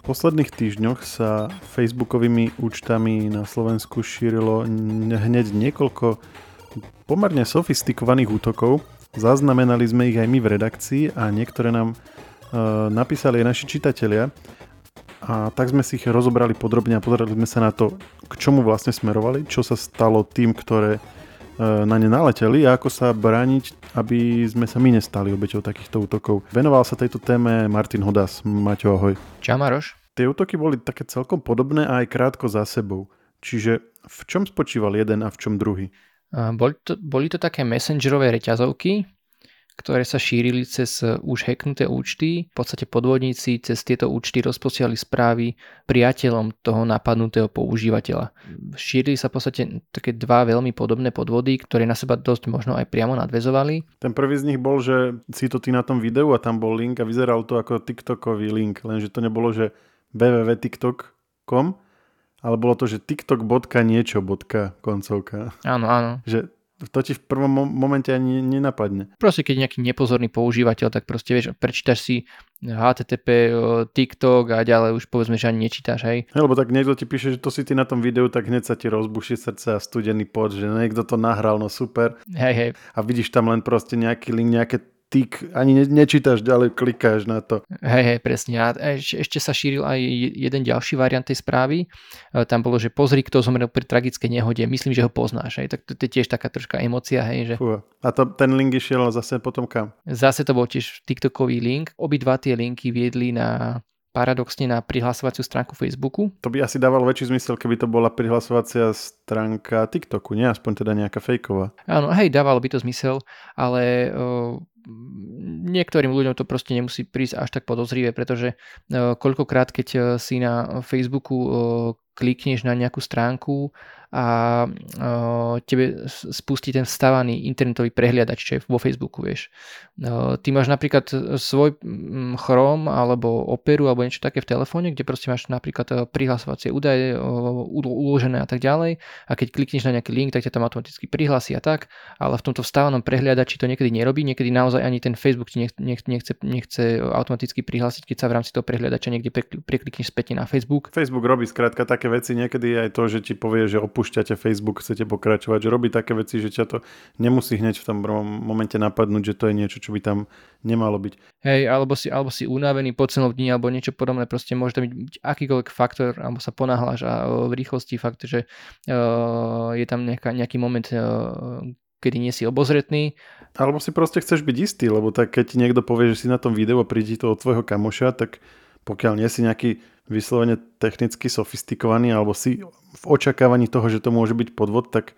V posledných týždňoch sa facebookovými účtami na Slovensku šírilo hneď niekoľko pomerne sofistikovaných útokov. Zaznamenali sme ich aj my v redakcii a niektoré nám e, napísali aj naši čitatelia. A tak sme si ich rozobrali podrobne a pozerali sme sa na to, k čomu vlastne smerovali, čo sa stalo tým, ktoré E, na ne naleteli a ako sa brániť, aby sme sa my nestali obeťou takýchto útokov. Venoval sa tejto téme Martin Hodas. Maťo, ahoj. Čau Maroš. Tie útoky boli také celkom podobné a aj krátko za sebou. Čiže v čom spočíval jeden a v čom druhý? Boli to, boli to také messengerové reťazovky, ktoré sa šírili cez e, už hacknuté účty. V podstate podvodníci cez tieto účty rozposiali správy priateľom toho napadnutého používateľa. Šírili sa v podstate také dva veľmi podobné podvody, ktoré na seba dosť možno aj priamo nadvezovali. Ten prvý z nich bol, že si to ty na tom videu a tam bol link a vyzeral to ako TikTokový link, lenže to nebolo, že www.tiktok.com, ale bolo to, že tiktok. niečo koncovka. Áno, áno. Že to ti v prvom momente ani nenapadne. Proste keď nejaký nepozorný používateľ, tak proste vieš, prečítaš si HTTP, TikTok a ďalej už povedzme, že ani nečítaš, hej. Lebo tak niekto ti píše, že to si ty na tom videu, tak hneď sa ti rozbuší srdce a studený pot, že niekto to nahral, no super. Hej, hej. A vidíš tam len proste nejaký link, nejaké tyk, ani ne, nečítaš ďalej, klikáš na to. Hej, hej, presne. A ešte, ešte sa šíril aj jeden ďalší variant tej správy. E, tam bolo, že pozri, kto zomrel pri tragickej nehode. Myslím, že ho poznáš. Hej. Tak to, to je tiež taká troška emocia. Hej, že... Fú. A to, ten link išiel zase potom kam? Zase to bol tiež TikTokový link. Obidva tie linky viedli na paradoxne na prihlasovaciu stránku Facebooku. To by asi dávalo väčší zmysel, keby to bola prihlasovacia stránka TikToku, nie aspoň teda nejaká fejková. Áno, hej, dávalo by to zmysel, ale uh, niektorým ľuďom to proste nemusí prísť až tak podozrivé, pretože uh, koľkokrát, keď uh, si na Facebooku uh, klikneš na nejakú stránku a tebe spustí ten vstávaný internetový prehliadač, čo je vo Facebooku, vieš. Ty máš napríklad svoj Chrome alebo Operu alebo niečo také v telefóne, kde proste máš napríklad e, prihlasovacie údaje uložené a tak ďalej a keď klikneš na nejaký link, tak ťa tam automaticky prihlási a tak, ale v tomto vstávanom prehliadači to niekedy nerobí, niekedy naozaj ani ten Facebook ti nechce, nechce, nechce automaticky prihlásiť, keď sa v rámci toho prehliadača niekde preklikneš späť na Facebook. Facebook robí skrátka také veci, niekedy aj to, že ti povie, že opúšťate Facebook, chcete pokračovať, že robí také veci, že ťa to nemusí hneď v tom momente napadnúť, že to je niečo, čo by tam nemalo byť. Hej, alebo si, alebo si unavený po celom dni, alebo niečo podobné, proste môže to byť akýkoľvek faktor, alebo sa ponáhľaš a v rýchlosti fakt, že uh, je tam nejaká, nejaký moment, uh, kedy nie si obozretný. Alebo si proste chceš byť istý, lebo tak keď ti niekto povie, že si na tom videu a príde to od tvojho kamoša, tak pokiaľ nie si nejaký vyslovene technicky sofistikovaný alebo si v očakávaní toho, že to môže byť podvod, tak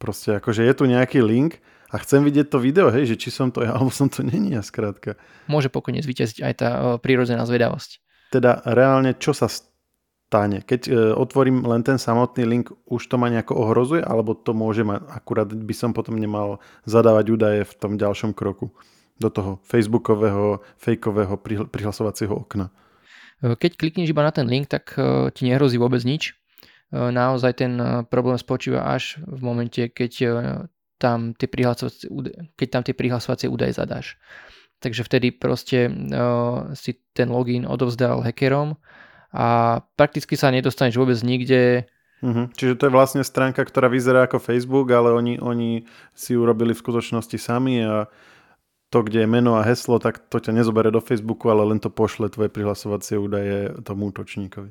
proste akože je tu nejaký link a chcem vidieť to video, hej, že či som to ja, alebo som to není ja skrátka. Môže pokojne zvíťaziť aj tá prírodzená zvedavosť. Teda reálne čo sa stane? Keď e, otvorím len ten samotný link, už to ma nejako ohrozuje, alebo to môže mať, akurát by som potom nemal zadávať údaje v tom ďalšom kroku do toho facebookového, fejkového prihlasovacieho okna. Keď klikneš iba na ten link, tak e, ti nehrozí vôbec nič. E, naozaj ten problém spočíva až v momente, keď tam tie prihlasovacie, keď tam tie prihlasovacie údaje zadáš. Takže vtedy proste si ten login odovzdal hackerom a prakticky sa nedostaneš vôbec nikde. Uh-huh. Čiže to je vlastne stránka, ktorá vyzerá ako Facebook, ale oni, oni si urobili v skutočnosti sami a to, kde je meno a heslo, tak to ťa nezobere do Facebooku, ale len to pošle tvoje prihlasovacie údaje tomu útočníkovi.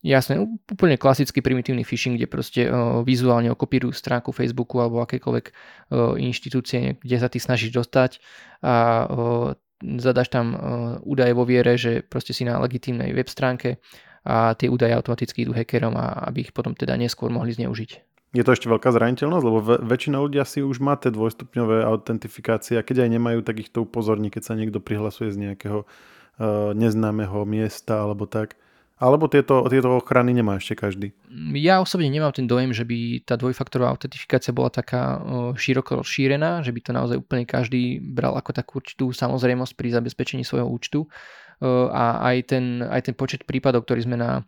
Jasné, úplne klasický primitívny phishing, kde proste uh, vizuálne okopírujú stránku Facebooku alebo akékoľvek uh, inštitúcie, kde sa ty snažíš dostať a uh, zadaš tam uh, údaje vo viere, že proste si na legitímnej web stránke a tie údaje automaticky idú hackerom a aby ich potom teda neskôr mohli zneužiť. Je to ešte veľká zraniteľnosť, lebo väčšina ľudia si už má tie dvojstupňové autentifikácie a keď aj nemajú, tak ich to upozorní, keď sa niekto prihlasuje z nejakého uh, neznámeho miesta alebo tak. Alebo tieto, tieto ochrany nemá ešte každý? Ja osobne nemám ten dojem, že by tá dvojfaktorová autentifikácia bola taká uh, široko rozšírená, že by to naozaj úplne každý bral ako takú určitú samozrejmosť pri zabezpečení svojho účtu. Uh, a aj ten, aj ten počet prípadov, ktorý sme na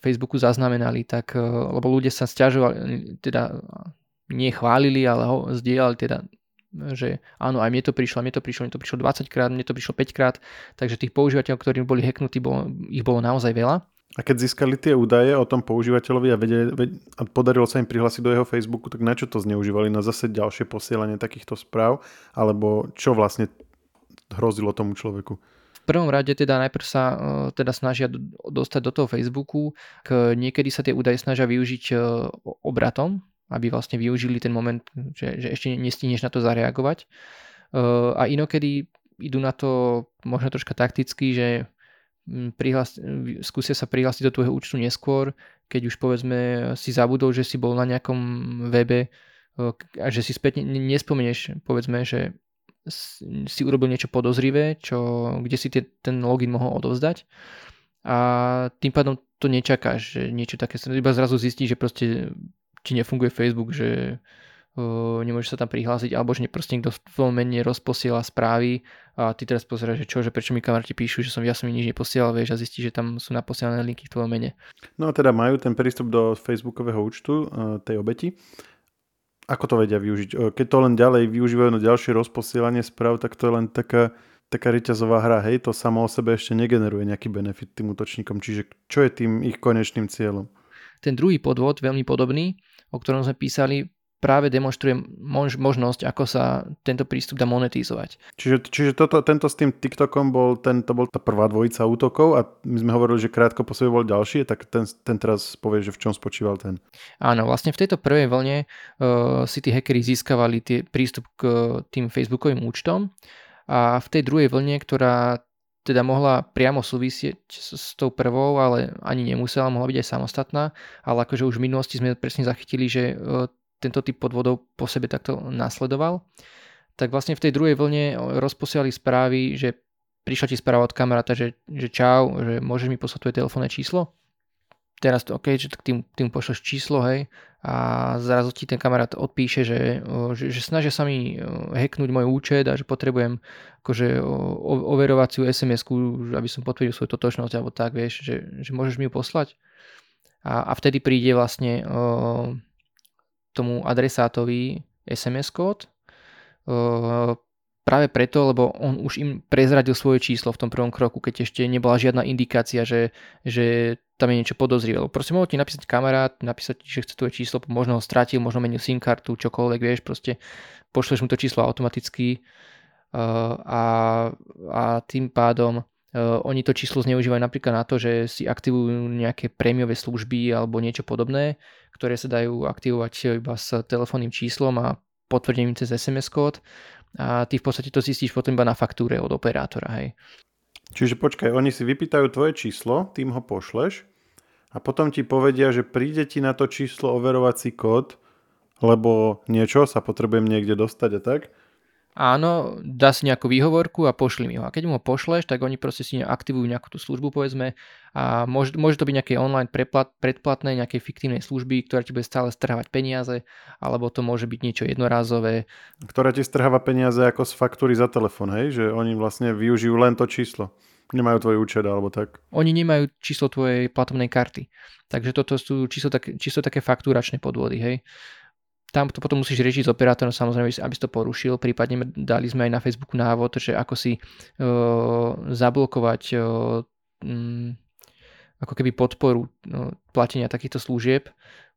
Facebooku zaznamenali, tak, lebo ľudia sa stiažovali, teda nie chválili, ale ho zdieľali teda že áno, aj mne to prišlo, mne to prišlo, mne to prišlo 20 krát, mne to prišlo 5 krát, takže tých používateľov, ktorí boli hacknutí, bolo, ich bolo naozaj veľa. A keď získali tie údaje o tom používateľovi a, vedeli, a podarilo sa im prihlásiť do jeho Facebooku, tak na čo to zneužívali? Na zase ďalšie posielanie takýchto správ? Alebo čo vlastne hrozilo tomu človeku? Prvom rade teda najprv sa uh, teda snažia dostať do toho Facebooku, niekedy sa tie údaje snažia využiť uh, obratom, aby vlastne využili ten moment, že, že ešte nestihneš na to zareagovať. Uh, a inokedy idú na to možno troška takticky, že prihlas, skúsia sa prihlásiť do tvojho účtu neskôr, keď už povedzme si zabudol, že si bol na nejakom webe a že si späť nespomenieš, povedzme, že si urobil niečo podozrivé, čo, kde si tie, ten login mohol odovzdať a tým pádom to nečakáš, že niečo také, iba zrazu zistí, že proste ti nefunguje Facebook, že uh, nemôžeš sa tam prihlásiť, alebo že proste niekto v tvojom mene rozposiela správy a ty teraz pozeráš, že čo, že prečo mi kamaráti píšu, že som ja som nič neposielal, vieš, a zistí, že tam sú naposielané linky v tvojom mene. No a teda majú ten prístup do Facebookového účtu uh, tej obeti ako to vedia využiť? Keď to len ďalej využívajú na ďalšie rozposielanie správ, tak to je len taká, taká reťazová hra. Hej, to samo o sebe ešte negeneruje nejaký benefit tým útočníkom. Čiže čo je tým ich konečným cieľom? Ten druhý podvod, veľmi podobný, o ktorom sme písali, práve demonstruje mož, možnosť, ako sa tento prístup dá monetizovať. Čiže, čiže toto, tento s tým TikTokom bol, ten, to bol tá prvá dvojica útokov a my sme hovorili, že krátko po sebe bol ďalší, tak ten, ten teraz povie, že v čom spočíval ten. Áno, vlastne v tejto prvej vlne uh, si tí hackeri získavali tie, prístup k tým Facebookovým účtom a v tej druhej vlne, ktorá teda mohla priamo súvisieť s, s tou prvou, ale ani nemusela, mohla byť aj samostatná, ale akože už v minulosti sme presne zachytili, že uh, tento typ podvodov po sebe takto nasledoval, tak vlastne v tej druhej vlne rozposiali správy, že prišla ti správa od kamaráta, že, že čau, že môžeš mi poslať tvoje telefónne číslo? Teraz to OK, že tým, tým pošleš číslo, hej, a zrazu ti ten kamarát odpíše, že, že, že snažia sa mi hacknúť môj účet a že potrebujem akože overovaciu SMS-ku, aby som potvrdil svoju totočnosť alebo tak, vieš, že, že môžeš mi ju poslať. A, a vtedy príde vlastne tomu adresátovi SMS kód. Práve preto, lebo on už im prezradil svoje číslo v tom prvom kroku, keď ešte nebola žiadna indikácia, že, že tam je niečo podozrivé. Proste mohol ti napísať kamarát, napísať, že chce tvoje číslo, možno ho stratil, možno menil SIM kartu, čokoľvek, vieš, proste pošleš mu to číslo automaticky a, a tým pádom oni to číslo zneužívajú napríklad na to, že si aktivujú nejaké prémiové služby alebo niečo podobné, ktoré sa dajú aktivovať iba s telefónnym číslom a potvrdením cez SMS kód a ty v podstate to zistíš potom iba na faktúre od operátora. Hej. Čiže počkaj, oni si vypýtajú tvoje číslo, tým ho pošleš a potom ti povedia, že príde ti na to číslo overovací kód, lebo niečo sa potrebujem niekde dostať a tak áno, dá si nejakú výhovorku a pošli mi ho. A keď mu ho pošleš, tak oni proste si aktivujú nejakú tú službu, povedzme, a môže, môže to byť nejaké online preplat, predplatné, nejaké fiktívnej služby, ktorá ti bude stále strhávať peniaze, alebo to môže byť niečo jednorázové. Ktorá ti strháva peniaze ako z faktúry za telefón, hej? Že oni vlastne využijú len to číslo. Nemajú tvoj účet alebo tak. Oni nemajú číslo tvojej platobnej karty. Takže toto sú čisto, tak, čisto také faktúračné podvody, hej tam to potom musíš riešiť s operátorom, samozrejme, aby si to porušil. Prípadne dali sme aj na Facebooku návod, že ako si uh, zablokovať uh, um, ako keby podporu uh, platenia takýchto služieb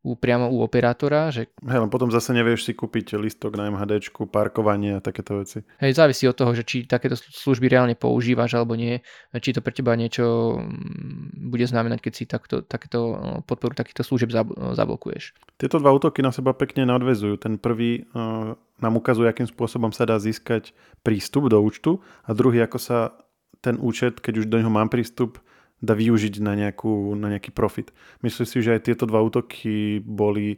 u, priamo u operátora. Že... Hej, len potom zase nevieš si kúpiť listok na MHD, parkovanie a takéto veci. Hej, závisí od toho, že či takéto služby reálne používaš alebo nie, či to pre teba niečo mm, bude znamenať, keď si takto, takéto no, podporu takýchto služieb zablokuješ. Tieto dva útoky na seba pekne nadvezujú. Ten prvý uh, nám ukazuje, akým spôsobom sa dá získať prístup do účtu a druhý, ako sa ten účet, keď už do neho mám prístup, dá využiť na, nejakú, na nejaký profit. Myslím si, že aj tieto dva útoky boli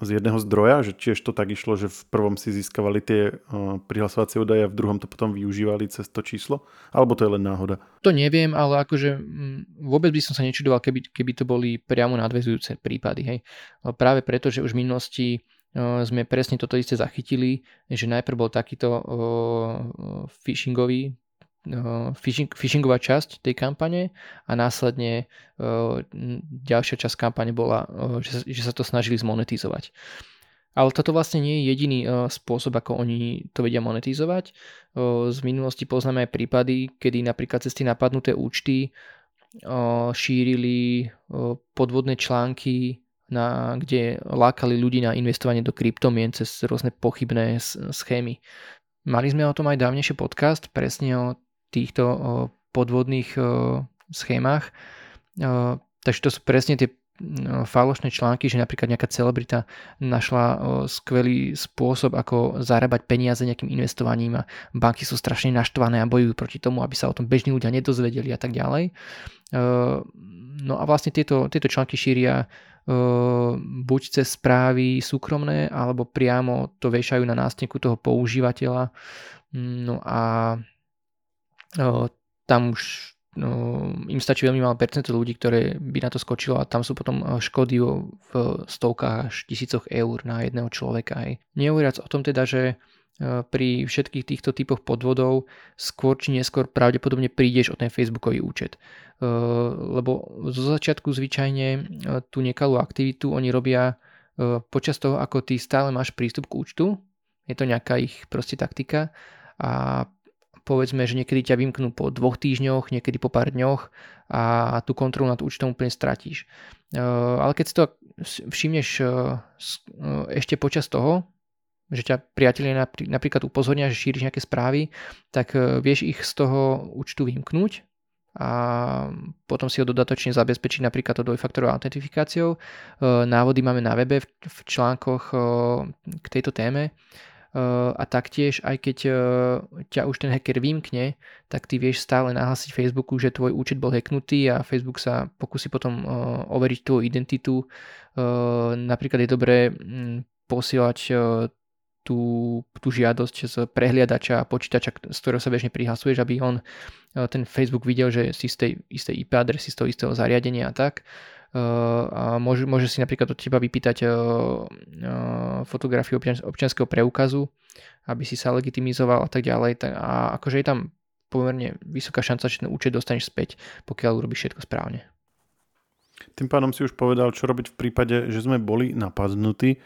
z jedného zdroja, že tiež to tak išlo, že v prvom si získavali tie uh, prihlasovacie údaje a v druhom to potom využívali cez to číslo? Alebo to je len náhoda? To neviem, ale akože m, vôbec by som sa nečudoval, keby, keby to boli priamo nadvezujúce prípady. Hej. Práve preto, že už v minulosti uh, sme presne toto isté zachytili, že najprv bol takýto phishingový phishing, phishingová časť tej kampane a následne ďalšia časť kampane bola, sa, že sa to snažili zmonetizovať. Ale toto vlastne nie je jediný spôsob, ako oni to vedia monetizovať. Z minulosti poznáme aj prípady, kedy napríklad cez tie napadnuté účty šírili podvodné články, na, kde lákali ľudí na investovanie do kryptomien cez rôzne pochybné schémy. Mali sme o tom aj dávnejšie podcast, presne o týchto podvodných schémach. Takže to sú presne tie falošné články, že napríklad nejaká celebrita našla skvelý spôsob, ako zarábať peniaze nejakým investovaním a banky sú strašne naštvané a bojujú proti tomu, aby sa o tom bežní ľudia nedozvedeli a tak ďalej. No a vlastne tieto, tieto články šíria buď cez správy súkromné, alebo priamo to vešajú na nástenku toho používateľa. No a tam už no, im stačí veľmi malé percento ľudí, ktoré by na to skočilo a tam sú potom eh, škody v stovkách až tisícoch eur na jedného človeka. Hej. Nehovoriac o tom teda, že eh, pri všetkých týchto typoch podvodov skôr či neskôr pravdepodobne prídeš o ten facebookový účet. Eh, lebo zo začiatku zvyčajne tú nekalú aktivitu oni robia počas toho, ako ty stále máš prístup k účtu. Je to nejaká ich proste taktika a povedzme, že niekedy ťa vymknú po dvoch týždňoch, niekedy po pár dňoch a tú kontrolu nad účtom úplne stratíš. E, ale keď si to všimneš e, e, ešte počas toho, že ťa priatelia napríklad upozornia, že šíriš nejaké správy, tak vieš ich z toho účtu vymknúť a potom si ho dodatočne zabezpečiť napríklad to dvojfaktorovou autentifikáciou. Návody máme na webe v článkoch k tejto téme a taktiež aj keď e, ťa už ten hacker vymkne, tak ty vieš stále nahlásiť Facebooku, že tvoj účet bol hacknutý a Facebook sa pokusí potom e, overiť tvoju identitu. Napríklad je dobré posielať tú, tú žiadosť z prehliadača a počítača, z ktorého sa bežne prihlasuješ, aby on ten Facebook videl, že si z tej istej IP adresy, z toho istého zariadenia a tak a môže, môže si napríklad od teba vypýtať fotografiu občianského preukazu, aby si sa legitimizoval a tak ďalej. A akože je tam pomerne vysoká šanca, že ten účet dostaneš späť, pokiaľ urobíš všetko správne. Tým pádom si už povedal, čo robiť v prípade, že sme boli napadnutí.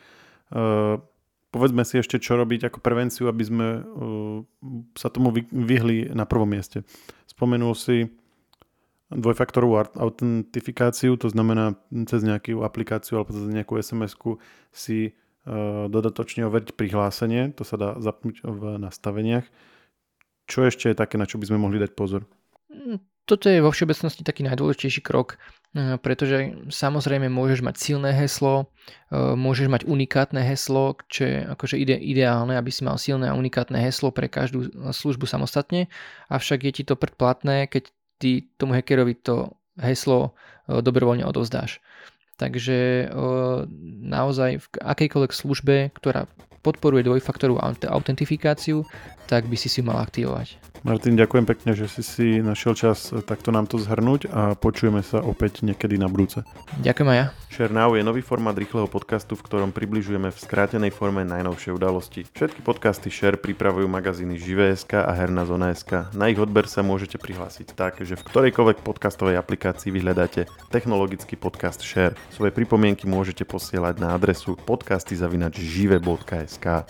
Uh, povedzme si ešte, čo robiť ako prevenciu, aby sme sa tomu vyhli na prvom mieste. Spomenul si dvojfaktorovú autentifikáciu, to znamená cez nejakú aplikáciu alebo cez nejakú SMS-ku si uh, dodatočne overiť prihlásenie, to sa dá zapnúť v nastaveniach. Čo ešte je také, na čo by sme mohli dať pozor? Mm, toto je vo všeobecnosti taký najdôležitejší krok, e, pretože samozrejme môžeš mať silné heslo, e, môžeš mať unikátne heslo, čo je akože ide, ideálne, aby si mal silné a unikátne heslo pre každú službu samostatne, avšak je ti to predplatné, keď ty tomu hackerovi to heslo e, dobrovoľne odovzdáš. Takže e, naozaj v akejkoľvek službe, ktorá podporuje dvojfaktorovú autentifikáciu, tak by si si mal aktivovať. Martin, ďakujem pekne, že si si našiel čas takto nám to zhrnúť a počujeme sa opäť niekedy na budúce. Ďakujem aj ja. Share Now je nový formát rýchleho podcastu, v ktorom približujeme v skrátenej forme najnovšie udalosti. Všetky podcasty Share pripravujú magazíny Živé.sk a Herná zona.sk. Na ich odber sa môžete prihlásiť tak, že v ktorejkoľvek podcastovej aplikácii vyhľadáte technologický podcast Share. Svoje pripomienky môžete posielať na adresu ska